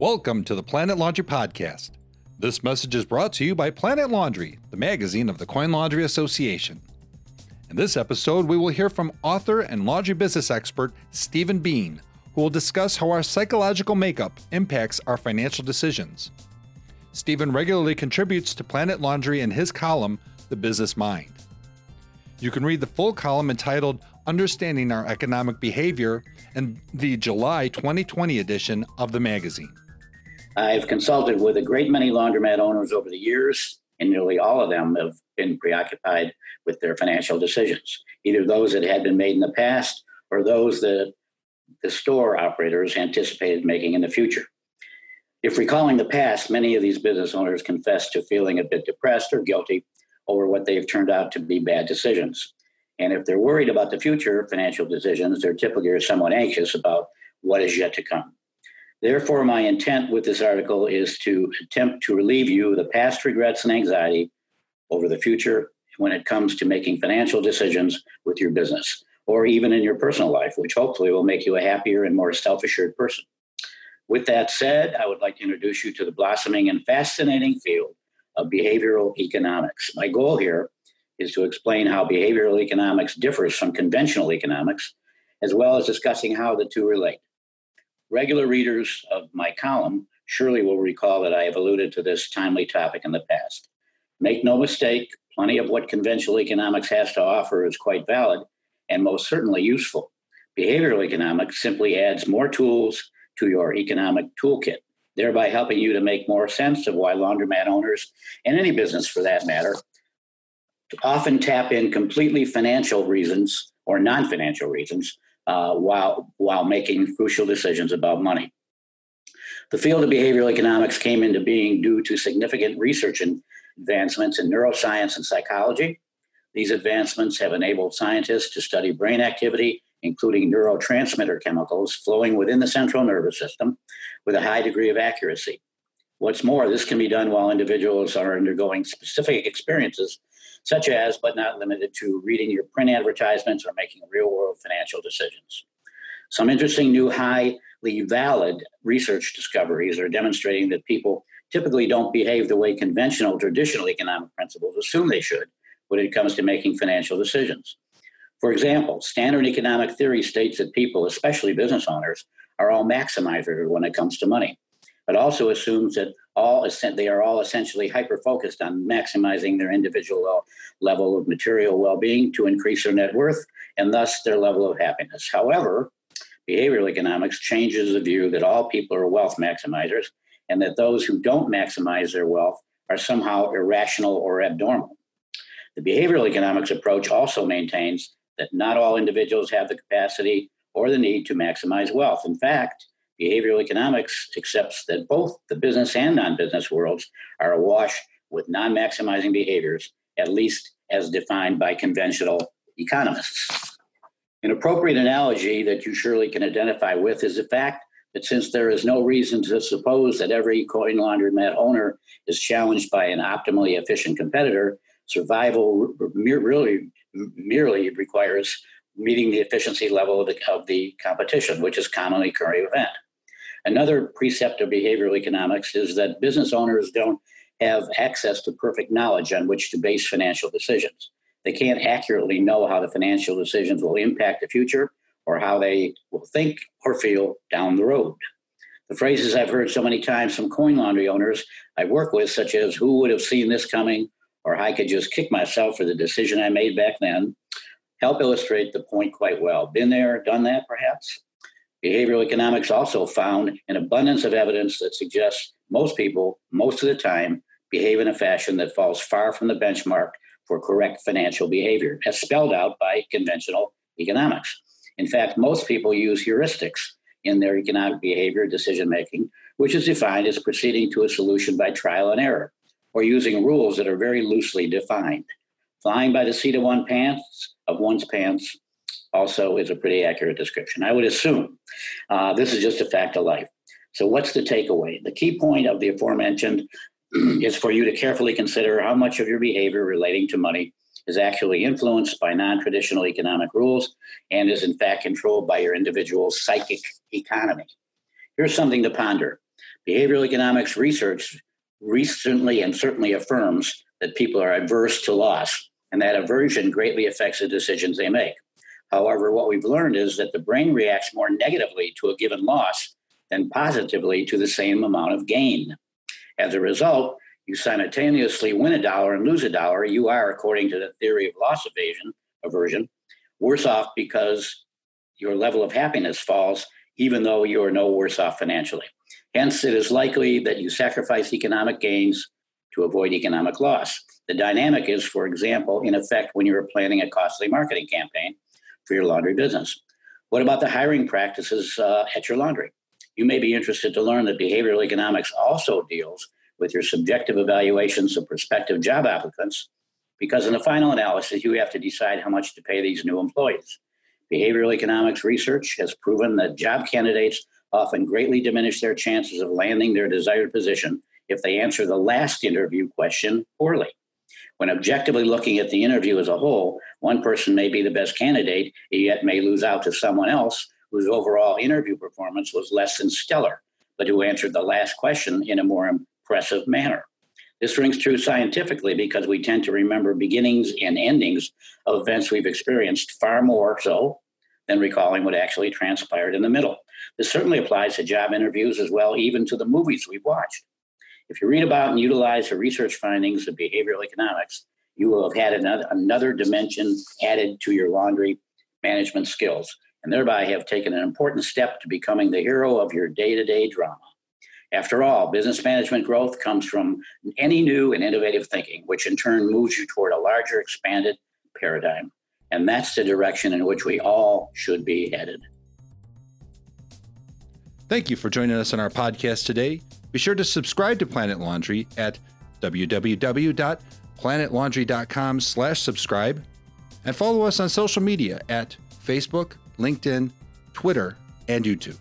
Welcome to the Planet Laundry Podcast. This message is brought to you by Planet Laundry, the magazine of the Coin Laundry Association. In this episode, we will hear from author and laundry business expert Stephen Bean, who will discuss how our psychological makeup impacts our financial decisions. Stephen regularly contributes to Planet Laundry in his column, The Business Mind. You can read the full column entitled Understanding Our Economic Behavior in the July 2020 edition of the magazine. I've consulted with a great many laundromat owners over the years, and nearly all of them have been preoccupied with their financial decisions, either those that had been made in the past or those that the store operators anticipated making in the future. If recalling the past, many of these business owners confess to feeling a bit depressed or guilty over what they've turned out to be bad decisions. And if they're worried about the future financial decisions, they're typically somewhat anxious about what is yet to come. Therefore, my intent with this article is to attempt to relieve you of the past regrets and anxiety over the future when it comes to making financial decisions with your business or even in your personal life, which hopefully will make you a happier and more self assured person. With that said, I would like to introduce you to the blossoming and fascinating field of behavioral economics. My goal here is to explain how behavioral economics differs from conventional economics, as well as discussing how the two relate. Regular readers of my column surely will recall that I have alluded to this timely topic in the past. Make no mistake, plenty of what conventional economics has to offer is quite valid and most certainly useful. Behavioral economics simply adds more tools to your economic toolkit, thereby helping you to make more sense of why laundromat owners, and any business for that matter, often tap in completely financial reasons or non-financial reasons uh, while while making crucial decisions about money. The field of behavioral economics came into being due to significant research and advancements in neuroscience and psychology. These advancements have enabled scientists to study brain activity, including neurotransmitter chemicals flowing within the central nervous system, with a high degree of accuracy. What's more, this can be done while individuals are undergoing specific experiences such as, but not limited to, reading your print advertisements or making real world financial decisions. Some interesting new highly valid research discoveries are demonstrating that people typically don't behave the way conventional traditional economic principles assume they should when it comes to making financial decisions. For example, standard economic theory states that people, especially business owners, are all maximizers when it comes to money, but also assumes that all they are all essentially hyper focused on maximizing their individual level of material well-being to increase their net worth and thus their level of happiness. However, behavioral economics changes the view that all people are wealth maximizers and that those who don't maximize their wealth are somehow irrational or abnormal. The behavioral economics approach also maintains that not all individuals have the capacity or the need to maximize wealth. In fact, Behavioral economics accepts that both the business and non business worlds are awash with non maximizing behaviors, at least as defined by conventional economists. An appropriate analogy that you surely can identify with is the fact that since there is no reason to suppose that every coin laundromat owner is challenged by an optimally efficient competitor, survival really merely requires meeting the efficiency level of the, of the competition, which is commonly current event. Another precept of behavioral economics is that business owners don't have access to perfect knowledge on which to base financial decisions. They can't accurately know how the financial decisions will impact the future or how they will think or feel down the road. The phrases I've heard so many times from coin laundry owners I work with, such as, who would have seen this coming? Or I could just kick myself for the decision I made back then, help illustrate the point quite well. Been there, done that, perhaps? Behavioral economics also found an abundance of evidence that suggests most people, most of the time, behave in a fashion that falls far from the benchmark for correct financial behavior, as spelled out by conventional economics. In fact, most people use heuristics in their economic behavior decision making, which is defined as proceeding to a solution by trial and error, or using rules that are very loosely defined. Flying by the seat of one pants of one's pants also is a pretty accurate description. I would assume uh, this is just a fact of life. So, what's the takeaway? The key point of the aforementioned is for you to carefully consider how much of your behavior relating to money is actually influenced by non traditional economic rules and is in fact controlled by your individual psychic economy. Here's something to ponder. Behavioral economics research recently and certainly affirms that people are adverse to loss, and that aversion greatly affects the decisions they make. However, what we've learned is that the brain reacts more negatively to a given loss than positively to the same amount of gain. As a result, you simultaneously win a dollar and lose a dollar. You are, according to the theory of loss evasion, aversion, worse off because your level of happiness falls, even though you are no worse off financially. Hence, it is likely that you sacrifice economic gains to avoid economic loss. The dynamic is, for example, in effect when you're planning a costly marketing campaign for your laundry business. What about the hiring practices uh, at your laundry? You may be interested to learn that behavioral economics also deals with your subjective evaluations of prospective job applicants, because in the final analysis, you have to decide how much to pay these new employees. Behavioral economics research has proven that job candidates often greatly diminish their chances of landing their desired position if they answer the last interview question poorly. When objectively looking at the interview as a whole, one person may be the best candidate, yet may lose out to someone else whose overall interview performance was less than stellar, but who answered the last question in a more impressive manner. This rings true scientifically because we tend to remember beginnings and endings of events we've experienced far more so than recalling what actually transpired in the middle. This certainly applies to job interviews as well, even to the movies we've watched. If you read about and utilize the research findings of behavioral economics, you will have had another, another dimension added to your laundry management skills, and thereby have taken an important step to becoming the hero of your day to day drama. After all, business management growth comes from any new and innovative thinking, which in turn moves you toward a larger, expanded paradigm. And that's the direction in which we all should be headed. Thank you for joining us on our podcast today. Be sure to subscribe to Planet Laundry at www.planetlaundry.com slash subscribe and follow us on social media at Facebook, LinkedIn, Twitter, and YouTube.